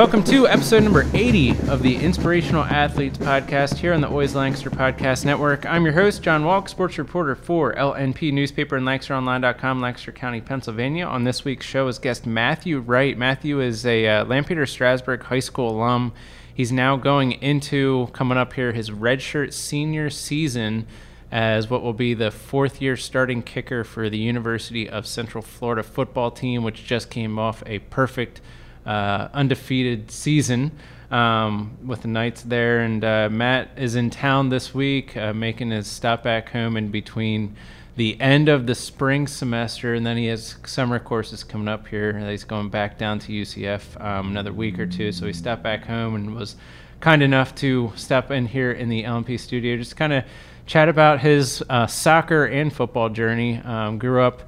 Welcome to episode number 80 of the Inspirational Athletes podcast here on the Always Lancaster Podcast Network. I'm your host, John Walk, sports reporter for LNP newspaper and LancasterOnline.com, Lancaster County, Pennsylvania. On this week's show is guest Matthew Wright. Matthew is a uh, Lampeter Strasburg High School alum. He's now going into, coming up here, his redshirt senior season as what will be the fourth year starting kicker for the University of Central Florida football team, which just came off a perfect – uh, undefeated season um, with the Knights there. And uh, Matt is in town this week, uh, making his stop back home in between the end of the spring semester, and then he has summer courses coming up here. He's going back down to UCF um, another week or two, so he stopped back home and was kind enough to step in here in the LNP studio, just kind of chat about his uh, soccer and football journey. Um, grew up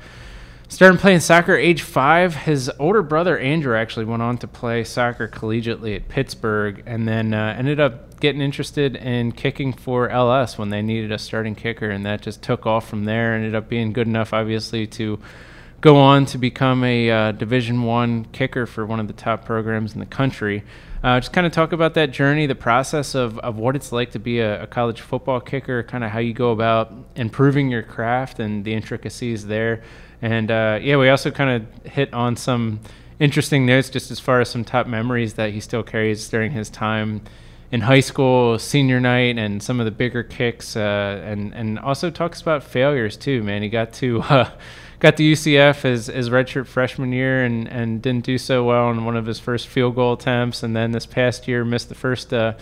Started playing soccer age five. His older brother Andrew actually went on to play soccer collegiately at Pittsburgh, and then uh, ended up getting interested in kicking for LS when they needed a starting kicker, and that just took off from there. Ended up being good enough, obviously, to go on to become a uh, Division One kicker for one of the top programs in the country. Uh, just kind of talk about that journey, the process of, of what it's like to be a, a college football kicker, kind of how you go about improving your craft and the intricacies there. And uh, yeah, we also kind of hit on some interesting notes just as far as some top memories that he still carries during his time in high school, senior night, and some of the bigger kicks, uh, and and also talks about failures too. Man, he got to uh, got to UCF as as redshirt freshman year, and and didn't do so well in one of his first field goal attempts, and then this past year missed the first. Uh,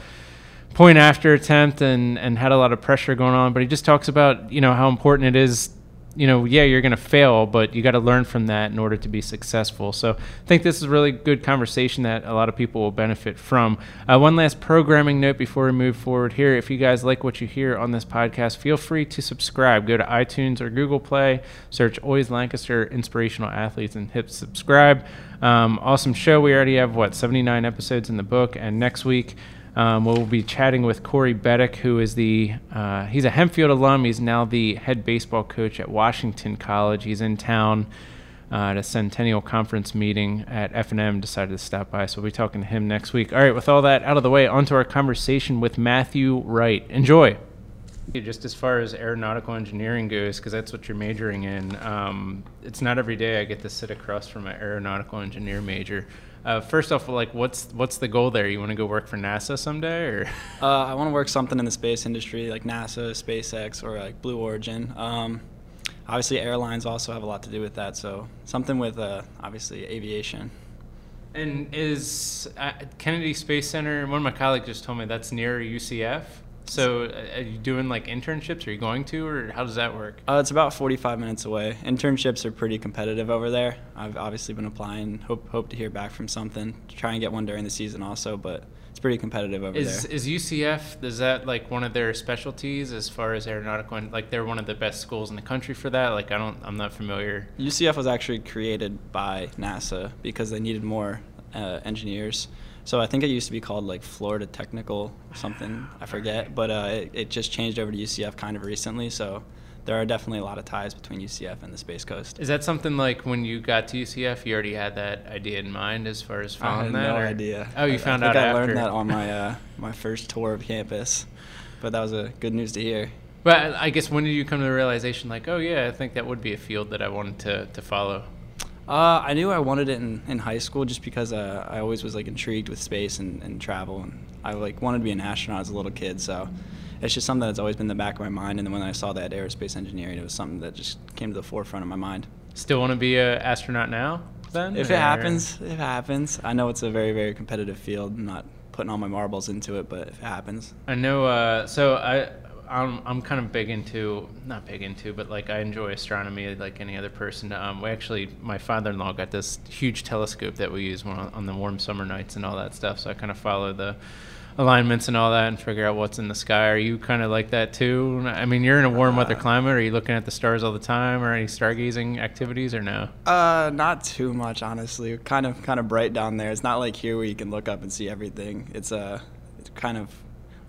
point after attempt and and had a lot of pressure going on but he just talks about you know how important it is you know, yeah, you're going to fail, but you got to learn from that in order to be successful. So I think this is a really good conversation that a lot of people will benefit from. Uh, one last programming note before we move forward here. If you guys like what you hear on this podcast, feel free to subscribe. Go to iTunes or Google Play, search Always Lancaster Inspirational Athletes, and hit subscribe. Um, awesome show. We already have, what, 79 episodes in the book, and next week, um, we'll be chatting with Corey Beddick, who is the uh, he's a Hempfield alum. He's now the head baseball coach at Washington College. He's in town uh, at a Centennial Conference meeting at F&M. Decided to stop by, so we'll be talking to him next week. All right, with all that out of the way, onto our conversation with Matthew Wright. Enjoy. Just as far as aeronautical engineering goes, because that's what you're majoring in, um, it's not every day I get to sit across from an aeronautical engineer major. Uh, first off, like, what's what's the goal there? You want to go work for NASA someday, or? Uh, I want to work something in the space industry, like NASA, SpaceX, or like Blue Origin. Um, obviously, airlines also have a lot to do with that. So something with uh, obviously aviation. And is uh, Kennedy Space Center? One of my colleagues just told me that's near UCF. So, uh, are you doing like internships? Are you going to, or how does that work? Uh, it's about 45 minutes away. Internships are pretty competitive over there. I've obviously been applying. Hope hope to hear back from something. Try and get one during the season also, but it's pretty competitive over is, there. Is UCF is that like one of their specialties as far as aeronautical? And, like they're one of the best schools in the country for that. Like I don't, I'm not familiar. UCF was actually created by NASA because they needed more uh, engineers. So I think it used to be called like Florida Technical or something. I forget, but uh, it, it just changed over to UCF kind of recently. So there are definitely a lot of ties between UCF and the Space Coast. Is that something like when you got to UCF, you already had that idea in mind as far as following I had no or? idea. Oh, you I, found I out I after. learned that on my uh, my first tour of campus, but that was a good news to hear. But I guess when did you come to the realization, like, oh yeah, I think that would be a field that I wanted to to follow? Uh, I knew I wanted it in, in high school just because uh, I always was like intrigued with space and, and travel, and I like wanted to be an astronaut as a little kid. So it's just something that's always been in the back of my mind. And then when I saw that aerospace engineering, it was something that just came to the forefront of my mind. Still want to be an astronaut now? Then, if or- it happens, if it happens. I know it's a very very competitive field. I'm not putting all my marbles into it, but if it happens, I know. Uh, so I, I'm, I'm kind of big into, not big into, but like I enjoy astronomy like any other person. Um, we actually, my father-in-law got this huge telescope that we use when, on the warm summer nights and all that stuff. So I kind of follow the alignments and all that and figure out what's in the sky. Are you kind of like that too? I mean, you're in a warm weather Uh, climate. Are you looking at the stars all the time, or any stargazing activities, or no? uh, not too much honestly. Kind of kind of bright down there. It's not like here where you can look up and see everything. It's uh, it's kind of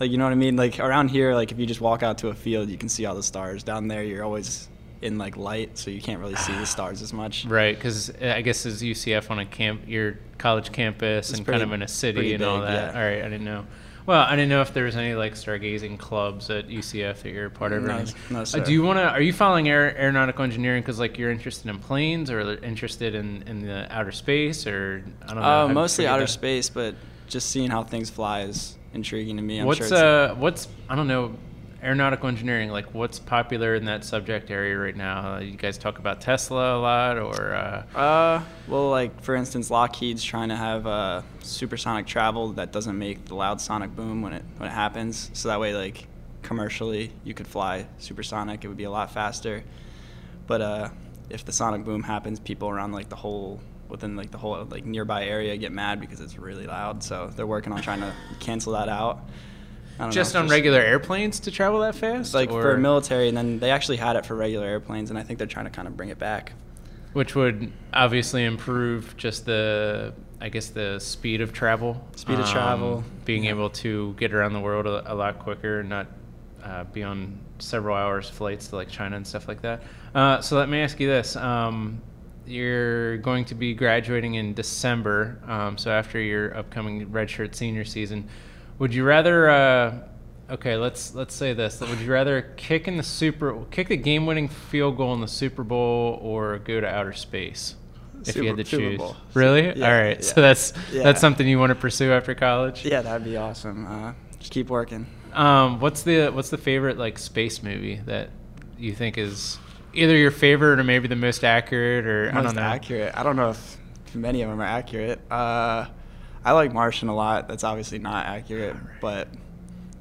like you know what I mean. Like around here, like if you just walk out to a field, you can see all the stars. Down there, you're always in like light, so you can't really see the stars as much. Right, because I guess as UCF on a camp, your college campus, It's and pretty- kind of in a city and all that. yeah. All right, I didn't know. Well, I didn't know if there was any like stargazing clubs at UCF that you're a part of. No, no, Uh, sir. do you want to? Are you following aer- aeronautical engineering because like you're interested in planes or interested in in the outer space or I don't know? Uh, mostly outer that- space, but just seeing how things fly is intriguing to me. I'm what's sure uh what's I don't know aeronautical engineering like what's popular in that subject area right now? Uh, you guys talk about Tesla a lot or uh, Uh, well, like for instance, Lockheed's trying to have uh, supersonic travel that doesn't make the loud sonic boom when it when it happens. So that way, like commercially, you could fly supersonic. It would be a lot faster. But uh, if the sonic boom happens, people around like the whole within like the whole like nearby area get mad because it's really loud. So they're working on trying to cancel that out. Don't know, just on regular airplanes to travel that fast? Like or- for military, and then they actually had it for regular airplanes, and I think they're trying to kind of bring it back. which would obviously improve just the I guess the speed of travel. Um, Speed of travel, being able to get around the world a, a lot quicker, and not uh, be on several hours flights to like China and stuff like that. Uh, so let me ask you this: um, You're going to be graduating in December, um, so after your upcoming redshirt senior season, would you rather? Uh, Okay, let's let's say this. Would you rather kick in the super kick the game-winning field goal in the Super Bowl or go to outer space? If you had to Super- Super choose. Bowl. Really? Yeah, All right. yeah. So that's Yeah. that's something you want to pursue after college? Yeah, that'd be awesome. Uh, just keep working. Um, what's the what's the favorite like space movie that you think is either your favorite or maybe the most accurate or I Most don't know. accurate. I don't know if many of them are accurate. Uh, I like Martian a lot. That's obviously not accurate, but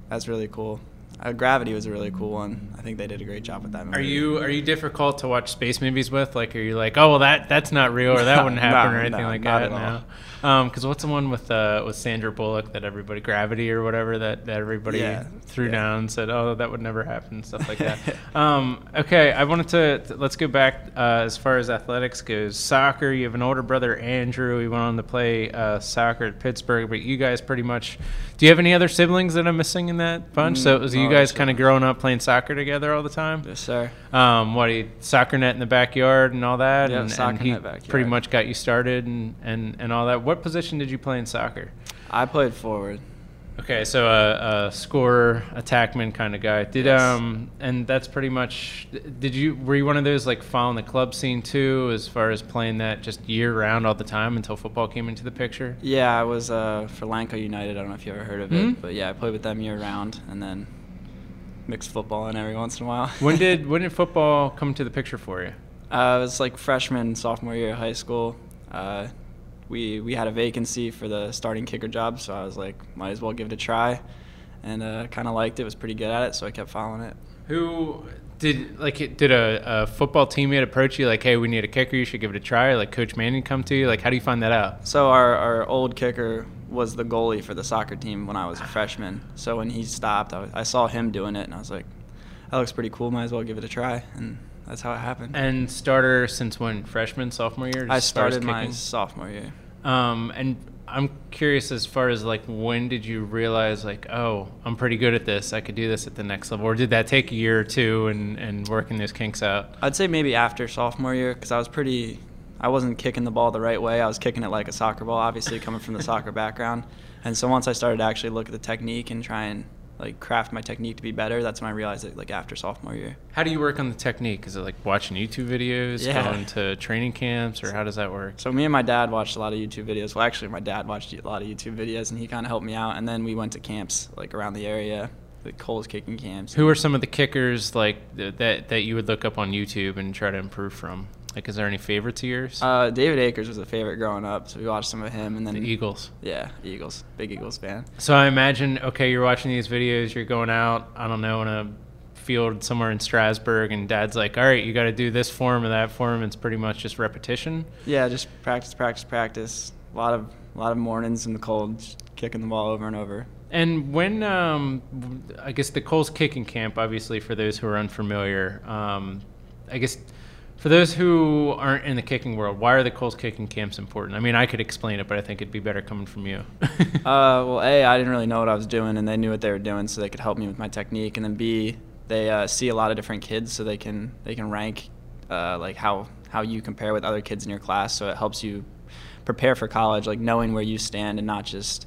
that's really cool. Uh, Gravity was a really cool one. I think they did a great job with that movie. Are you are you difficult to watch space movies with? Like, are you like, oh well, that that's not real, or that wouldn't happen, no, or anything no, like that? No. Because what's the one with uh, with Sandra Bullock that everybody Gravity or whatever that, that everybody Yeah, threw yeah. down and said, oh, that would never happen, stuff like that. um, okay, I wanted to let's go back uh, as far as athletics goes. Soccer. You have an older brother Andrew. He went on to play uh, soccer at Pittsburgh, but you guys pretty much. Do you have any other siblings that I'm missing in that bunch? Mm, so it was you guys kind of growing up playing soccer together all the time. Yes, sir. Um, what he soccer net in the backyard and all that, Yeah, and, soccer and he net backyard. pretty much got you started and, and, and all that. What position did you play in soccer? I played forward. Okay, so a, a scorer, attackman kind of guy. Did Yes. um, and that's pretty much. Did you were you one of those like following the club scene too, as far as playing that just year round all the time until football came into the picture? Yeah, I was uh, for Lanco United. I don't know if you ever heard of Mhm. it, but yeah, I played with them year round, and then mixed football in every once in a while. When did when did football come to the picture for you? Uh, it was like freshman, sophomore year of high school. Uh, we we had a vacancy for the starting kicker job, so I was like, might as well give it a try, and uh, kind of liked it. Was pretty good at it, so I kept following it. Who did like did a, a football teammate approach you like, hey, we need a kicker, you should give it a try? Like Coach Mannion come to you? Like, how do you find that out? So our our old kicker was the goalie for the soccer team when I was a freshman. So when he stopped, I, was- I saw him doing it, and I was like, that looks pretty cool. Might as well give it a try, and that's how it happened. And starter since when? Freshman, sophomore year? I as far as started my sophomore year. Um, and I'm curious as far as like when did you realize like, oh, I'm pretty good at this. I could do this at the next level, or did that take a year or two and and working those kinks out? I'd say maybe after sophomore year because I was pretty. I wasn't kicking the ball the right way. I was kicking it like a soccer ball, obviously coming from the soccer background. And so once I started to actually look at the technique and try and like craft my technique to be better, that's when I realized it. Like after sophomore year. How do you work on the technique? Is it like watching YouTube videos, Yeah. going to training camps, or how does that work? So me and my dad watched a lot of YouTube videos. Well, actually, my dad watched a lot of YouTube videos, and he kind of helped me out. And then we went to camps like around the area, like Kohl's kicking camps. Who are some of the kickers like that that you would look up on YouTube and try to improve from? Like, is there any favorites of yours? Uh, David Akers was a favorite growing up, so we watched some of him. And then the Eagles. Yeah, Eagles, big Eagles fan. So I imagine, okay, you're watching these videos, you're going out, I don't know, in a field somewhere in Strasburg, and dad's like, all right, you got to do this form or that form. It's pretty much just repetition. Yeah, just practice, practice, practice. A lot of a lot of mornings in the cold, just kicking the ball over and over. And when, um, I guess the Kohl's kicking camp, obviously, for those who are unfamiliar, um, I guess for those who aren't in the kicking world, why are the Kohl's kicking camps important? I mean, I could explain it, but I think it'd be better coming from you. Uh, well, a I didn't really know what I was doing, and they knew what they were doing, so they could help me with my technique. And then b they uh, see a lot of different kids, so they can they can rank uh, like how how you compare with other kids in your class. So it helps you prepare for college, like knowing where you stand and not just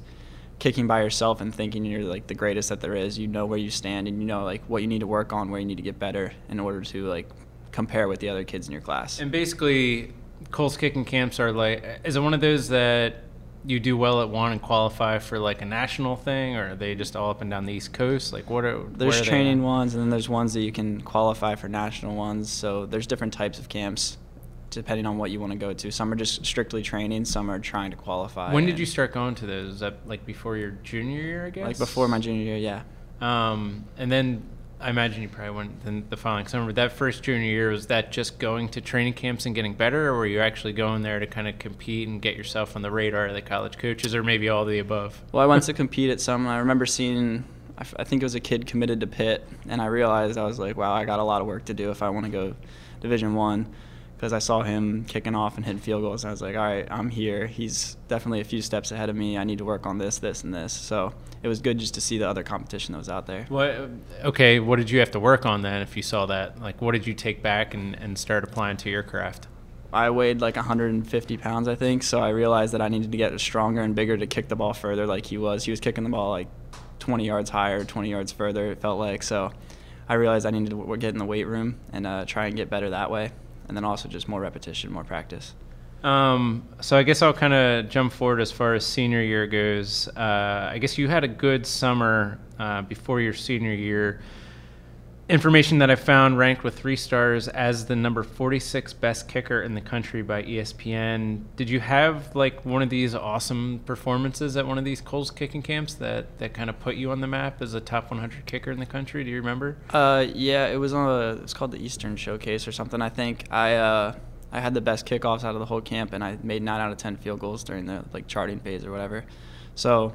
kicking by yourself and thinking you're like the greatest that there is. You know where you stand and you know like what you need to work on, where you need to get better in order to like compare with the other kids in your class. And basically, Kohl's kicking camps are like, is it one of those that you do well at one and qualify for like a national thing, or are they just all up and down the East Coast? Like, what are there's are training ones, and then there's ones that you can qualify for national ones. So there's different types of camps depending on what you want to go to. Some are just strictly training. Some are trying to qualify. When did you start going to those? Is that like before your junior year? I guess. Like before my junior year, yeah. Um, and then I imagine you probably went in the following summer. That first junior year was that just going to training camps and getting better, or were you actually going there to kind of compete and get yourself on the radar of the college coaches, or maybe all the above? Well, I went to compete at some. I remember seeing. I, f- I think it was a kid committed to Pitt, and I realized I was like, wow, I got a lot of work to do if I want to go Division One because I saw him kicking off and hitting field goals. And I was like, all right, I'm here. He's definitely a few steps ahead of me. I need to work on this, this, and this. So it was good just to see the other competition that was out there. What? Okay, what did you have to work on then? If you saw that, like, what did you take back and, and start applying to your craft? I weighed like 150 pounds, I think. So I realized that I needed to get stronger and bigger to kick the ball further, like he was. He was kicking the ball like 20 yards higher, 20 yards further. It felt like so. I realized I needed to get in the weight room and uh, try and get better that way and then also just more repetition, more practice. Um, so I guess I'll kind of jump forward as far as senior year goes. Uh, I guess you had a good summer uh, before your senior year information that I found ranked with three stars as the number 46 best kicker in the country by ESPN. Did you have like one of these awesome performances at one of these Kohl's kicking camps that, that kind of put you on the map as a top 100 kicker in the country? Do you remember? Uh, yeah, it was on a, it's called the Eastern Showcase or something. I think I, uh, I had the best kickoffs out of the whole camp, and I made nine out of ten field goals during the like charting phase or whatever. So,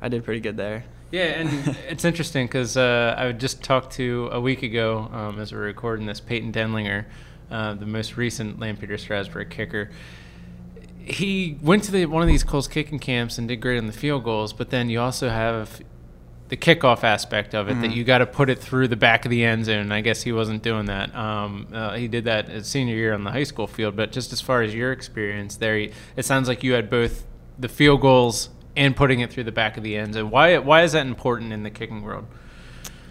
I did pretty good there. Yeah, and it's interesting because uh, I just talked to a week ago um, as we are recording this Peyton Denlinger, uh, the most recent Lampeter Strasburg kicker. He went to the, one of these Kohl's kicking camps and did great on the field goals, but then you also have the kickoff aspect of it mm-hmm. that you got to put it through the back of the end zone. I guess he wasn't doing that. Um, uh, he did that his senior year on the high school field, but just as far as your experience there, it sounds like you had both the field goals and putting it through the back of the end zone. Why why is that important in the kicking world?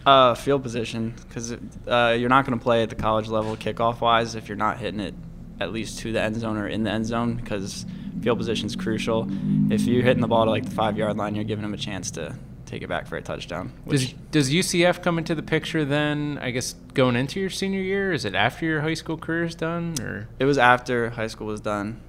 Uh, field position, because uh, you're not going to play at the college level kickoff wise if you're not hitting it at least to the end zone or in the end zone, because field position is crucial. If you're hitting the ball to like the five yard line, you're giving them a chance to take it back for a touchdown. Does, does UCF come into the picture then? I guess going into your senior year, is it after your high school career is done, or it was after high school was done.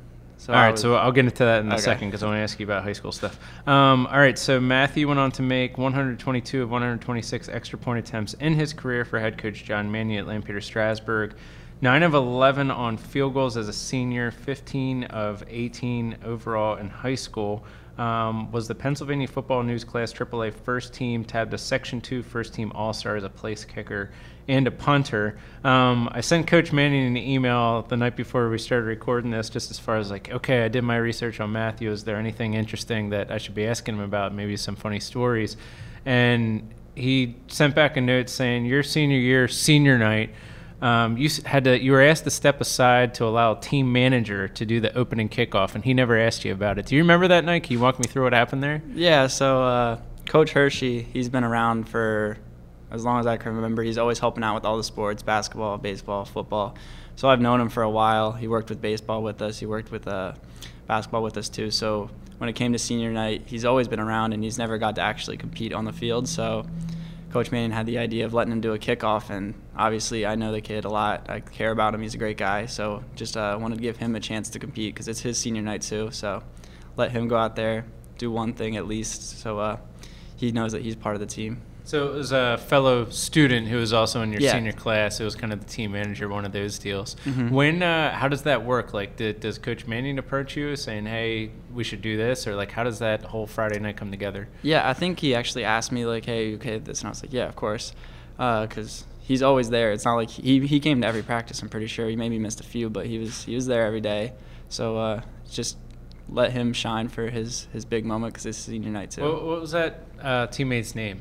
So all right, was, so I'll get into that in okay. a second because I want to ask you about high school stuff. Um, all right, so Matthew went on to make 122 of 126 extra point attempts in his career for head coach John Mannion at Lampeter Strasburg. 9 of 11 on field goals as a senior, 15 of 18 overall in high school. Um, was the Pennsylvania Football News Class AAA first team, tabbed a Section 2 first team All Star as a place kicker and a punter. Um, I sent Coach Mannion an email the night before we started recording this, just as far as like, okay, I did my research on Matthew. Is there anything interesting that I should be asking him about? Maybe some funny stories. And he sent back a note saying, Your senior year, senior night. Um, you had to you were asked to step aside to allow team manager to do the opening kickoff, and he never asked you about it. Do you remember that night? Can you walk me through what happened there? Yeah. So uh, Coach Hershey, he's been around for as long as I can remember. He's always helping out with all the sports basketball, baseball, football. So I've known him for a while. He worked with baseball with us, he worked with uh, basketball with us too. So when it came to senior night, he's always been around and he's never got to actually compete on the field. So Coach Mannion had the idea of letting him do a kickoff, and obviously I know the kid a lot. I care about him. He's a great guy. So just uh, wanted to give him a chance to compete because it's his senior night too. So let him go out there, do one thing at least, so uh, he knows that he's part of the team. So it was a fellow student who was also in your yeah. senior class. It was kind of the team manager, one of those deals. Mm-hmm. When, uh, how does that work? Like, did, does Coach Mannion approach you saying, "Hey, we should do this," or like, how does that whole Friday night come together? Yeah, I think he actually asked me like, "Hey, okay, this," and I was like, "Yeah, of course," because uh, he's always there. It's not like he he came to every practice. I'm pretty sure he maybe missed a few, but he was he was there every day. So uh, just let him shine for his his big moment because it's senior night too. What, what was that uh, teammate's name?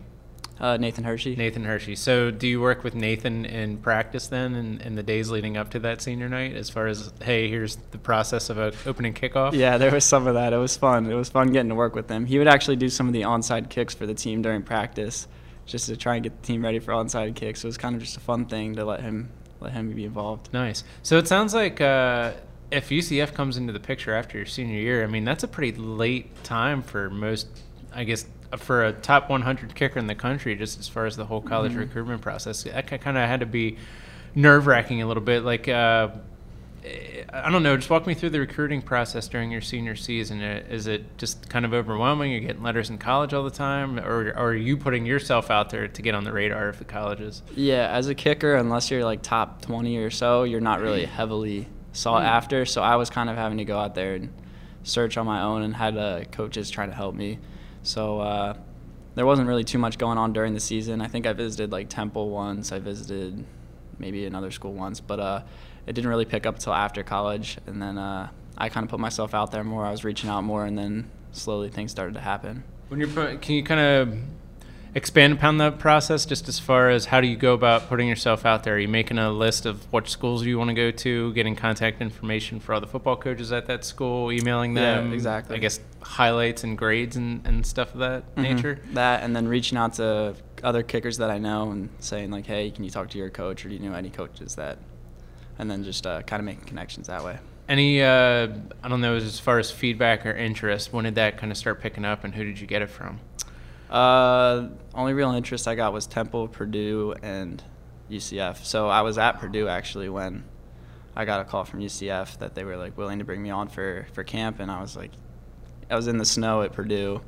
Uh, Nathan Hershey. Nathan Hershey. So, do you work with Nathan in practice then, in, in the days leading up to that senior night, as far as hey, here's the process of a opening kickoff? Yeah, there was some of that. It was fun. It was fun getting to work with him. He would actually do some of the onside kicks for the team during practice, just to try and get the team ready for onside kicks. So it was kind of just a fun thing to let him let him be involved. Nice. So it sounds like. Uh, if UCF comes into the picture after your senior year, I mean that's a pretty late time for most, I guess, for a top 100 kicker in the country, just as far as the whole college mm-hmm. recruitment process. That kind of had to be nerve wracking a little bit. Like, uh, I don't know, just walk me through the recruiting process during your senior season. Is it just kind of overwhelming? You're getting letters in college all the time, or, or are you putting yourself out there to get on the radar of the colleges? Yeah, as a kicker, unless you're like top 20 or so, you're not really heavily sought mm. after. So I was kind of having to go out there and search on my own and had uh, coaches trying to help me. So uh, there wasn't really too much going on during the season. I think I visited like Temple once. I visited maybe another school once, but uh, it didn't really pick up until after college. And then uh, I kind of put myself out there more. I was reaching out more, and then slowly things started to happen. When you're, can you kind of expand upon that process just as far as how do you go about putting yourself out there? Are you making a list of what schools you want to go to, getting contact information for all the football coaches at that school, emailing them? Yeah, exactly. I guess highlights and grades and, and stuff of that mm-hmm. nature? That, and then reaching out to other kickers that I know and saying, like, hey, can you talk to your coach or do you know any coaches that, and then just uh, kind of making connections that way. Any, uh, I don't know, as far as feedback or interest, when did that kind of start picking up and who did you get it from? Uh, only real interest I got was Temple, Purdue, and UCF. So I was at Purdue actually when I got a call from UCF that they were like willing to bring me on for for camp, and I was like, I was in the snow at Purdue.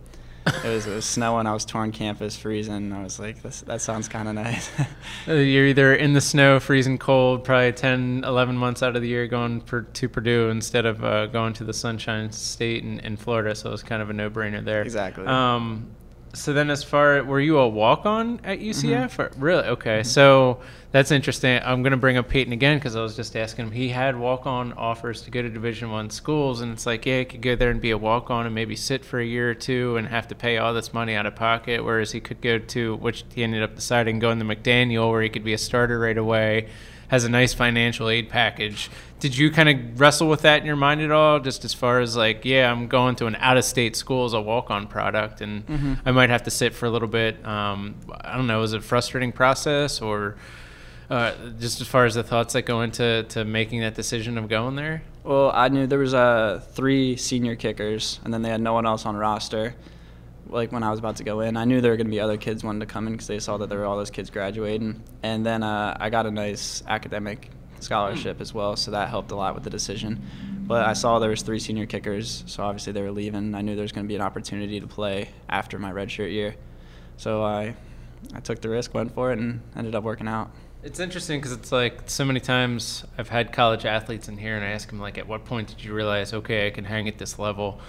it was, it was snowing. I was torn campus, freezing. I was like, this, that sounds kind of nice. Uh, you're either in the snow, freezing cold, probably 10, 11 months out of the year going for, to Purdue instead of uh, going to the Sunshine State in, in Florida. So it was kind of a no brainer there. Exactly. Um, so then as far were you a walk on at UCF mm-hmm. really okay mm-hmm. so that's interesting I'm going to bring up Peyton again because I was just asking him he had walk on offers to go to division one schools and it's like yeah he could go there and be a walk on and maybe sit for a year or two and have to pay all this money out of pocket whereas he could go to which he ended up deciding going to McDaniel where he could be a starter right away has a nice financial aid package. Did you kind of wrestle with that in your mind at all? Just as far as like, yeah, I'm going to an out of state school as a walk on product and mm-hmm. I might have to sit for a little bit. Um, I don't know, is it a frustrating process or uh, just as far as the thoughts that go into to making that decision of going there? Well, I knew there was uh, three senior kickers, and then they had no one else on roster like when I was about to go in, I knew there were going to be other kids wanting to come in because they saw that there were all those kids graduating. And then uh, I got a nice academic scholarship as well, so that helped a lot with the decision. But I saw there was three senior kickers, so obviously they were leaving. I knew there was going to be an opportunity to play after my redshirt year, so I I took the risk, went for it, and ended up working out. It's interesting because it's like so many times I've had college athletes in here, and I ask them like, at what point did you realize, okay, I can hang at this level?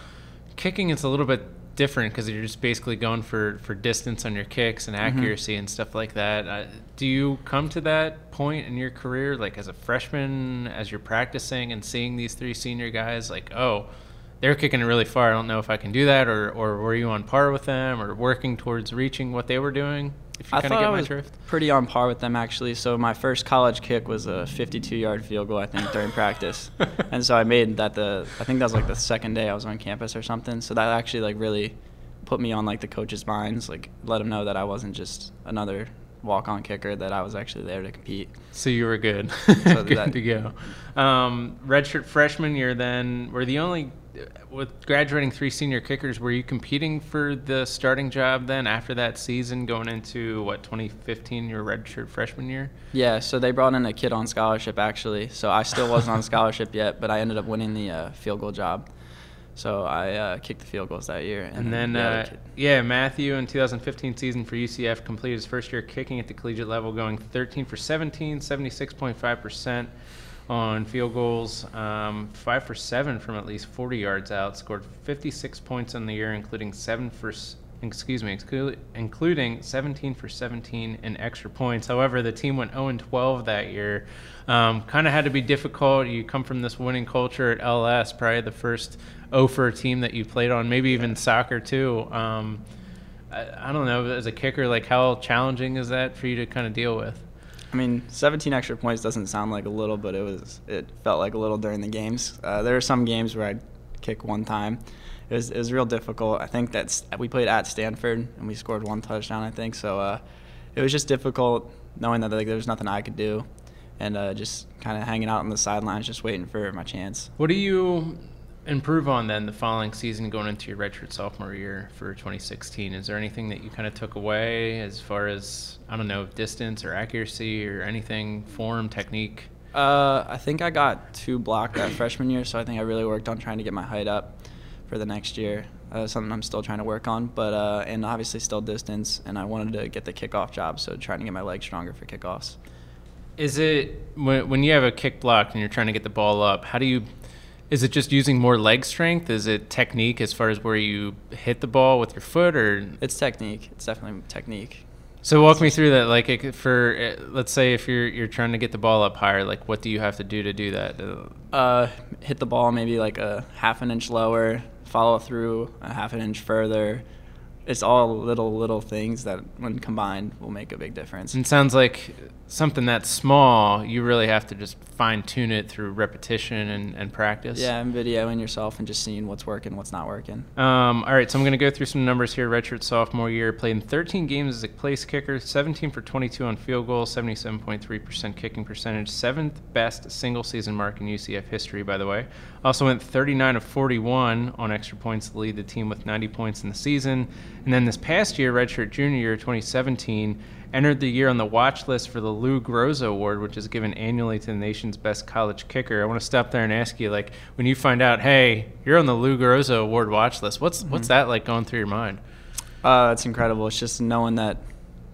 Kicking is a little bit different because you're just basically going for, for distance on your kicks and mm-hmm. accuracy mm-hmm. and stuff like that. Uh, do you come to that point in your career, like as a freshman, as you're practicing and seeing these three senior guys, like, oh, they're kicking it really far. I don't know if I can do that, or, or were you on par with them, or working towards reaching what they were doing? If you I thought I was drift? pretty on par with them actually. So my first college kick was a 52-yard field goal, I think, during practice, and so I made that the I think that was like the second day I was on campus or something. So that actually like really put me on like the coaches' minds, like let them know that I wasn't just another walk-on kicker, that I was actually there to compete. So you were good, so good that, to go. Um, redshirt freshman year, then were the only with graduating three senior kickers, were you competing for the starting job then after that season, going into what 2015, your redshirt freshman year? Yeah, so they brought in a kid on scholarship actually. So I still wasn't on scholarship yet, but I ended up winning the uh, field goal job. So I uh, kicked the field goals that year. And, and then, uh, yeah, Matthew in 2015 season for UCF completed his first year kicking at the collegiate level, going 13 for 17, 76.5 percent on field goals, um, five for seven from at least 40 yards out. Scored 56 points on the year, including seven for excuse me, including 17 for 17 in extra points. However, the team went 0 12 that year. Um, kind of had to be difficult. You come from this winning culture at LS, probably the first 0 for team that you played on, maybe even soccer too. Um, I, I don't know, as a kicker, like how challenging is that for you to kind of deal with? I mean, 17 extra points doesn't sound like a little, but it was. It felt like a little during the games. Uh, there were some games where I'd kick one time. It was it was real difficult. I think that's we played at Stanford and we scored one touchdown. I think so. Uh, it was just difficult knowing that like there was nothing I could do, and uh, just kind of hanging out on the sidelines, just waiting for my chance. What do you improve on then the following season going into your redshirt sophomore year for 2016? Is there anything that you kind of took away as far as I don't know distance or accuracy or anything, form, technique? Uh, I think I got too blocked that freshman year, so I think I really worked on trying to get my height up for the next year. Uh, something I'm still trying to work on, but uh, and obviously still distance. And I wanted to get the kickoff job, so trying to get my legs stronger for kickoffs. Is it when when you have a kick block and you're trying to get the ball up? How do you? Is it just using more leg strength? Is it technique as far as where you hit the ball with your foot, or It's technique. It's definitely technique. So walk me through that. Like for uh, let's say if you're you're trying to get the ball up higher, like what do you have to do to do that? Uh, Uh, hit the ball maybe like a half an inch lower, follow through a half an inch further. It's all little little things that, when combined, will make a big difference. And it sounds like something that's small. You really have to just fine tune it through repetition and, and practice. Yeah, and videoing yourself and just seeing what's working, what's not working. Um, all right, so I'm going to go through some numbers here. Redshirt sophomore year, played in 13 games as a place kicker, 17 for 22 on field goal, 77.3% kicking percentage, seventh best single season mark in UCF history, by the way. Also went 39 of 41 on extra points to lead the team with 90 points in the season. And then this past year, redshirt junior year, 2017, entered the year on the watch list for the Lou Groza Award, which is given annually to the nation's best college kicker. I want to stop there and ask you, like, when you find out, hey, you're on the Lou Groza Award watch list, what's what's that like going through your mind? Uh, it's incredible. It's just knowing that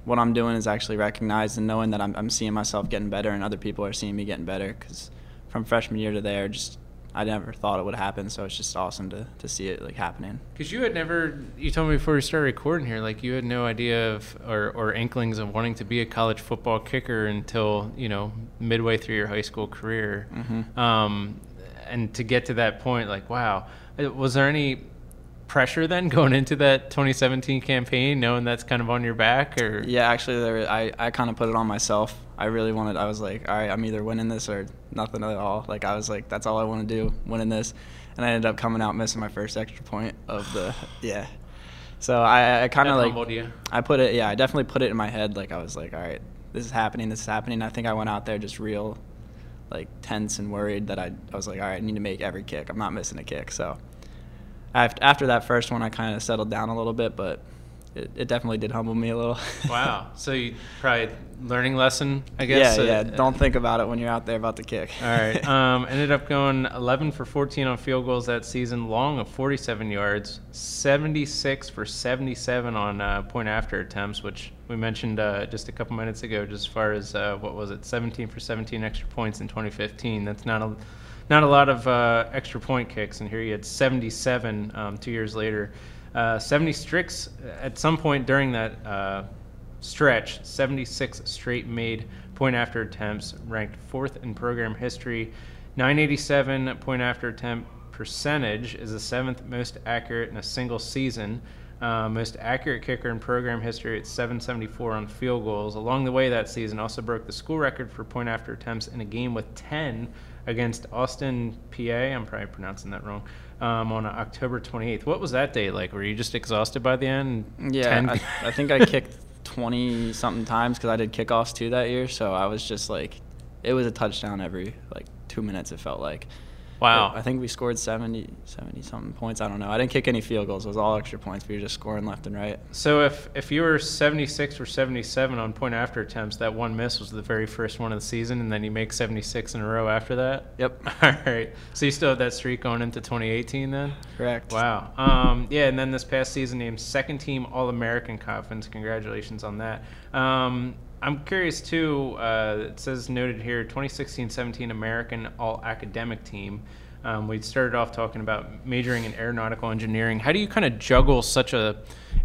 what I'm doing is actually recognized and knowing that I'm, I'm seeing myself getting better and other people are seeing me getting better. Because from freshman year to there, just I never thought it would happen. So it's just awesome to, to see it like happening. Because you had never, you told me before we started recording here, like you had no idea of or, or inklings of wanting to be a college football kicker until you know midway through your high school career. Mhm. Um, and to get to that point, like wow, Uh, was there any pressure then going into that 2017 campaign, knowing that's kind of on your back, or Yeah, actually, there I, I kind of put it on myself. I really wanted. I was like, all right, I'm either winning this or nothing at all. Like I was like, that's all I want to do, winning this. And I ended up coming out missing my first extra point of the yeah. So I, I kind of like? I put it. Yeah, I definitely put it in my head. Like I was like, all right, this is happening. This is happening. I think I went out there just real, like tense and worried that I. I was like, all right, I need to make every kick. I'm not missing a kick. So after after that first one, I kind of settled down a little bit, but it, it definitely did humble me a little. Wow. So you probably learning lesson, I guess. yeah, uh, yeah. Don't think about it when you're out there about to kick. All right. Um, ended up going 11 for 14 on field goals that season, long of 47 yards, 76 for 77 on uh, point after attempts, which we mentioned uh, just a couple minutes ago. Just as far as uh, what was it, 17 for 17 extra points in 2015. That's not a not a lot of uh, extra point kicks, and here you had 77 um, two years later. Uh, 70 stricks at some point during that uh, stretch, 76 straight made point after attempts, ranked fourth in program history. 987 point after attempt percentage is the seventh most accurate in a single season. Uh, most accurate kicker in program history at 774 on field goals. Along the way that season, also broke the school record for point after attempts in a game with 10 against Austin Peay. I'm probably pronouncing that wrong. Um, on October 28th. What was that day like? Were you just exhausted by the end? Yeah, 10 I, I think I kicked 20 something times because I did kickoffs too that year. So I was just like, it was a touchdown every like two minutes, it felt like. Wow. I think we scored 70, 70 something points. I don't know. I didn't kick any field goals. It was all extra points. We were just scoring left and right. So if if you were 76 or 77 on point after attempts, that one miss was the very first one of the season, and then you make 76 in a row after that. Yep. All right. So you still have that streak going into 2018 then. Correct. Wow. Um, yeah, and then this past season named second team All American conference. Congratulations on that. Um, I'm curious too. Uh, it says noted here 2016-17 American All Academic Team. Um, we started off talking about majoring in aeronautical engineering. How do you kind of juggle such a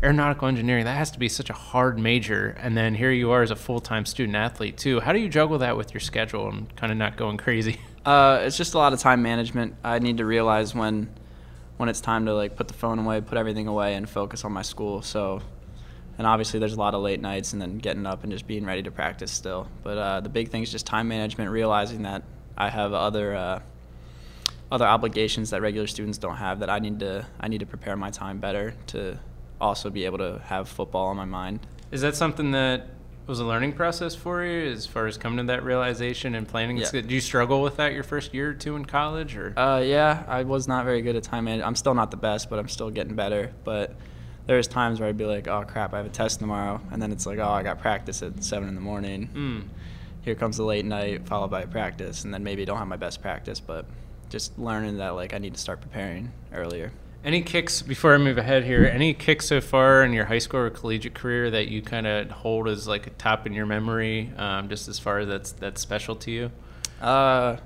aeronautical engineering? That has to be such a hard major, and then here you are as a full-time student athlete too. How do you juggle that with your schedule and kind of not going crazy? Uh, it's just a lot of time management. I need to realize when when it's time to like put the phone away, put everything away, and focus on my school. So and obviously there's a lot of late nights and then getting up and just being ready to practice still. But uh, the big thing is just time management, realizing that I have other uh, other obligations that regular students don't have that I need to I need to prepare my time better to also be able to have football on my mind. Is that something that was a learning process for you as far as coming to that realization and planning? Yeah. Did you struggle with that your first year or two in college or? Uh, yeah, I was not very good at time management. I'm still not the best, but I'm still getting better. But there was times where I'd be like, oh crap, I have a test tomorrow, and then it's like, oh, I got practice at seven in the morning. Mm. Here comes the late night, followed by practice, and then maybe I don't have my best practice, but just learning that like I need to start preparing earlier. Any kicks before I move ahead here? Any kicks so far in your high school or collegiate career that you kind of hold as like a top in your memory, um, just as far as that's that's special to you? Uh,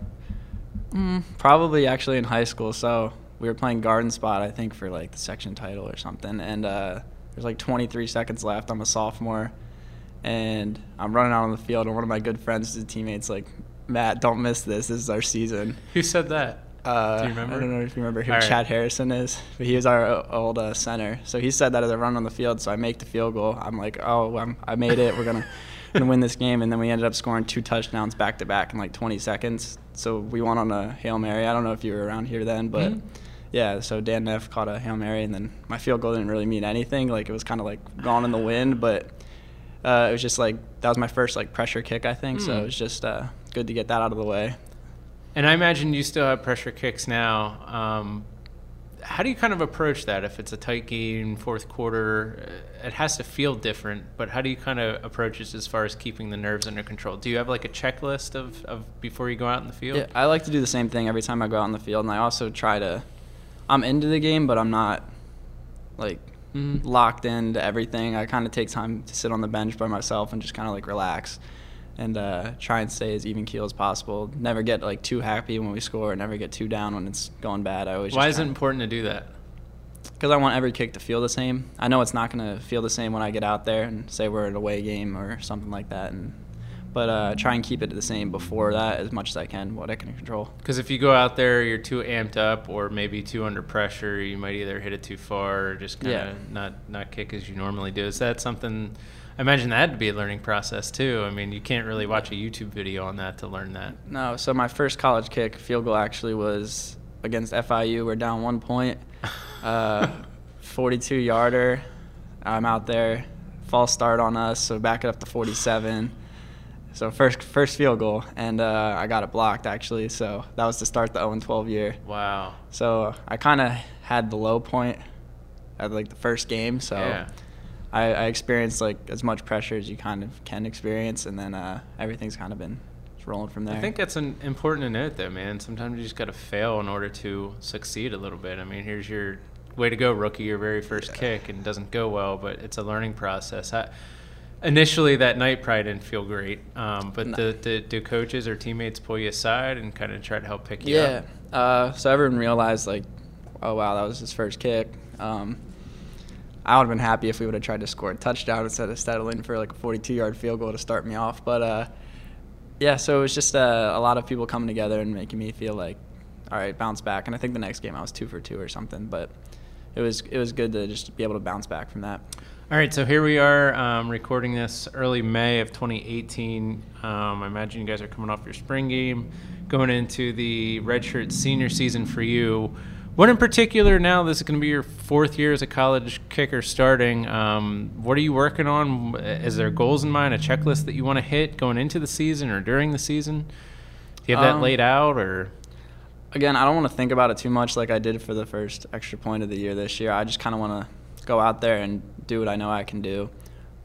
mm, probably actually in high school. So we were playing Garden Spot, I think, for like the section title or something, and uh, there's like 23 seconds left. I'm a sophomore, and I'm running out on the field, and one of my good friends, his teammates, like, Matt, don't miss this. This is our season. Who said that? Uh, Do you remember? I don't know if you remember who right. Chad Harrison is, but he was our old uh, center. So he said that as I run on the field. So I make the field goal. I'm like, oh, I'm, I made it. We're gonna gonna win this game. And then we ended up scoring two touchdowns back to back in like 20 seconds. So we won on a hail mary. I don't know if you were around here then, but. Mhm. Yeah, so Dan Neff caught a hail mary, and then my field goal didn't really mean anything. Like it was kind of like gone in the wind, but uh, it was just like that was my first like pressure kick, I think. So Hmm. it was just uh, good to get that out of the way. And I imagine you still have pressure kicks now. Um, how do you kind of approach that if it's a tight game, fourth quarter? uh, It has to feel different, but how do you kind of approach it as far as keeping the nerves under control? Do you have like a checklist of, of before you go out in the field? Yeah, I like to do the same thing every time I go out in the field, and I also try to. I'm into the game, but I'm not like Mhm. locked into everything. I kind of take time to sit on the bench by myself and just kind of like relax, and uh, try and stay as even keel as possible. Never get like too happy when we score. Never get too down when it's going bad. I always. Why is it important to do that? Because I want every kick to feel the same. I know it's not going to feel the same when I get out there and say we're at a away game or something like that, and but uh, try and keep it the same before that as much as I can, what I can control. Because if you go out there, you're too amped up, or maybe too under pressure, you might either hit it too far or just kind of Yeah. not not kick as you normally do. Is that something? I imagine that had to be a learning process too. I mean, you can't really watch a YouTube video on that to learn that. No, so my first college kick field goal actually was against FIU. We're down one point, uh, 42 yarder. I'm out there, false start on us, so back it up to 47. So first first field goal, and uh, I got it blocked actually. So that was to start the 0 12 year. Wow. So I kind of had the low point at like the first game. So Yeah. I, I experienced like as much pressure as you kind of can experience, and then uh, everything's kind of been rolling from there. I think that's an, important to note, though, man. Sometimes you just got to fail in order to succeed a little bit. I mean, here's your way to go, rookie, your very first Yeah. kick, and it doesn't go well, but it's a learning process. I, initially, that night probably didn't feel great, um, but No. the, the, do coaches or teammates pull you aside and kind of try to help pick you yeah. up? Uh, so everyone realized like, oh wow, that was his first kick. Um, I would have been happy if we would have tried to score a touchdown instead of settling for like a 42-yard field goal to start me off. But uh, yeah, so it was just uh, a lot of people coming together and making me feel like, all right, bounce back. And I think the next game I was two for two or something. But it was it was good to just be able to bounce back from that. All right, so here we are um, recording this early May of 2018. Um, I imagine you guys are coming off your spring game, going into the redshirt senior season for you. What in particular now? This is going to be your fourth year as a college kicker starting. Um, what are you working on? Is there goals in mind, a checklist that you want to hit going into the season or during the season? Do you have that Um, laid out, or again, I don't want to think about it too much like I did for the first extra point of the year this year. I just kind of want to go out there and do what I know I can do.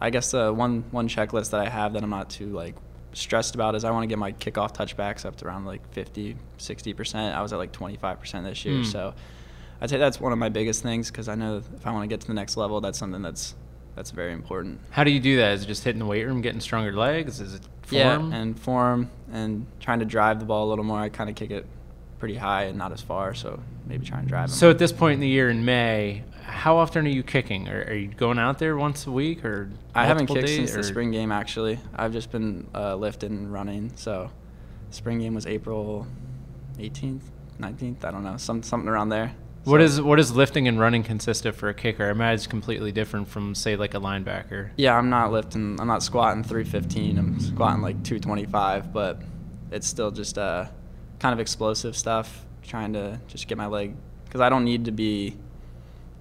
I guess the one one checklist that I have that I'm not too like stressed about is I want to get my kickoff touchbacks up to around like 50, 60%. I was at like 25% this year. Hmm. So I'd say that's one of my biggest things because I know if I want to get to the next level, that's something that's that's very important. how do you do that? Is it just hitting the weight room, getting stronger legs? Is it form? Yeah, and form and trying to drive the ball a little more. I kind of kick it pretty high and not as far, so maybe try and drive them. So at this point in the year in May, how often are you kicking? Are, are you going out there once a week or I haven't kicked days, since the spring game. Actually, I've just been uh, lifting and running. So, spring game was April 18th, 19th. I don't know, some something around there. What is what lifting and running consist of for a kicker? I imagine it's completely different from say like a linebacker. Yeah, I'm not lifting. I'm not squatting 315. I'm squatting like 225, but it's still just uh, kind of explosive stuff. Trying to just get my leg because I don't need to be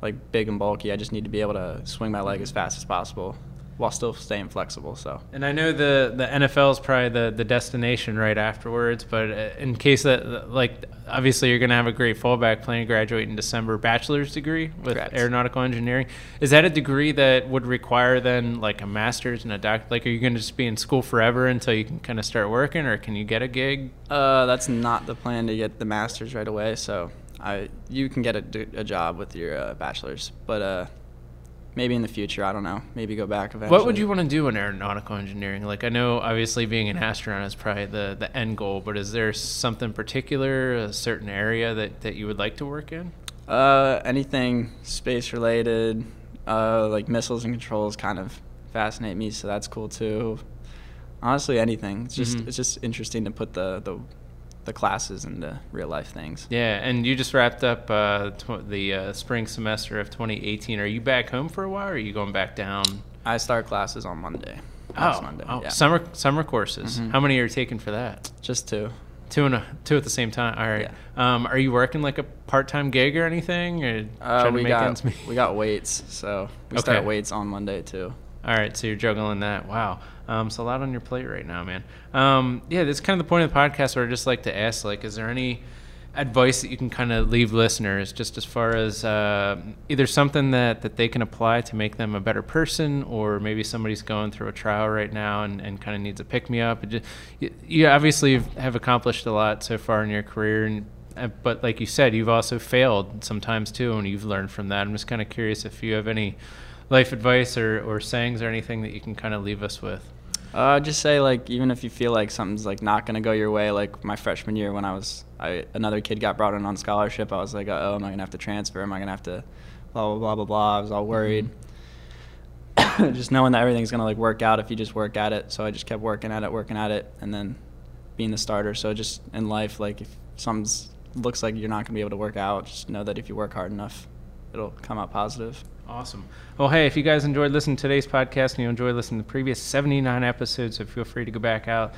like big and bulky. I just need to be able to swing my leg as fast as possible while still staying flexible. So And I know the the NFL is probably the the destination right afterwards, but uh, in case that like obviously you're going to have a great fallback plan to graduate in December, bachelor's degree with Correct. aeronautical engineering. Is that a degree that would require then like a master's and a doc? Like, are you going to just be in school forever until you can kind of start working, or can you get a gig? uh, that's not the plan to get the master's right away. So I you can get a job with your uh, bachelor's, but uh, maybe in the future. I don't know. Maybe go back eventually. What would you want to do in aeronautical engineering? Like, I know obviously being an astronaut is probably the, the end goal, but is there something particular, a certain area that, that you would like to work in? Uh, anything space related, uh, like missiles and controls, kind of fascinate me. So that's cool too. Honestly, anything. It's just Mhm. it's just interesting to put the the, the classes into real life things. Yeah, and you just wrapped up uh, tw- the uh, spring semester of 2018. Are you back home for a while, or are you going back down? I start classes on Monday. Oh, Monday. oh yeah. summer summer courses. Mhm. How many are you taking for that? Just two. Two and a, two at the same time. All right. Um, are you working like a part time gig or anything, or Uh, we make got ends meet? we got weights, so we start weights on Monday too. All right, so you're juggling that. Wow. Um, so a lot on your plate right now, man. Um, yeah, that's kind of the point of the podcast where I just like to ask, like, is there any advice that you can kind of leave listeners just as far as uh, either something that, that they can apply to make them a better person or maybe somebody's going through a trial right now and, and kind of needs a pick-me-up. Just, you, you obviously have accomplished a lot so far in your career and uh, but like you said, you've also failed sometimes too, and you've learned from that. I'm just kind of curious if you have any life advice or, or sayings or anything that you can kind of leave us with. Uh, just say like even if you feel like something's like not gonna go your way, like my freshman year when I was, I another kid got brought in on scholarship. I was like, oh, am I gonna have to transfer? Am I gonna have to, blah blah blah blah blah. I was all worried. just knowing that everything's gonna like work out if you just work at it. So I just kept working at it, working at it, and then being the starter. So just in life, like if something's looks like you're not gonna be able to work out, just know that if you work hard enough, it'll come out positive. Awesome. Well, hey, if you guys enjoyed listening to today's podcast and you enjoyed listening to the previous 79 episodes, so feel free to go back out.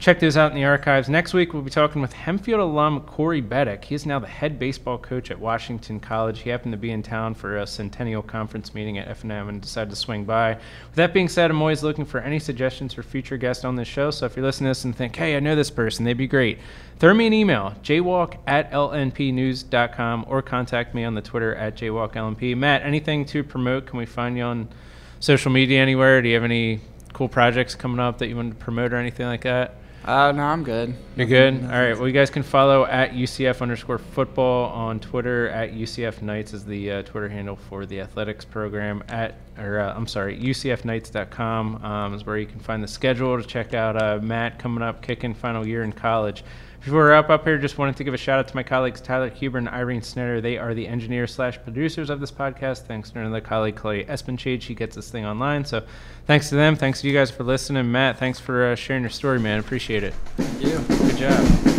Check those out in the archives. Next week, we'll be talking with Hempfield alum Corey Beddick. He is now the head baseball coach at Washington College. He happened to be in town for a Centennial Conference meeting at F&M and decided to swing by. With that being said, I'm always looking for any suggestions for future guests on this show. So if you're listening to this and think, hey, I know this person, they'd be great, throw me an email, jwalk at lnpnews.com, or contact me on the Twitter at jwalklnp. Matt, anything to promote? Can we find you on social media anywhere? Do you have any cool projects coming up that you want to promote or anything like that? Uh, no, I'm good. You're good. All right. Well, you guys can follow at UCF underscore football on Twitter. At UCF Knights is the uh, Twitter handle for the athletics program. At or uh, I'm sorry, UCFKnights.com um, is where you can find the schedule to check out uh, Matt coming up, kicking final year in college. Before we wrap up here, just wanted to give a shout out to my colleagues Tyler Huber and Irene Snyder. They are the engineers slash producers of this podcast. Thanks to another colleague, Chloe Espenshade. She gets this thing online. So thanks to them. Thanks to you guys for listening. Matt, thanks for uh, sharing your story, man. Appreciate it. Thank you. Good job.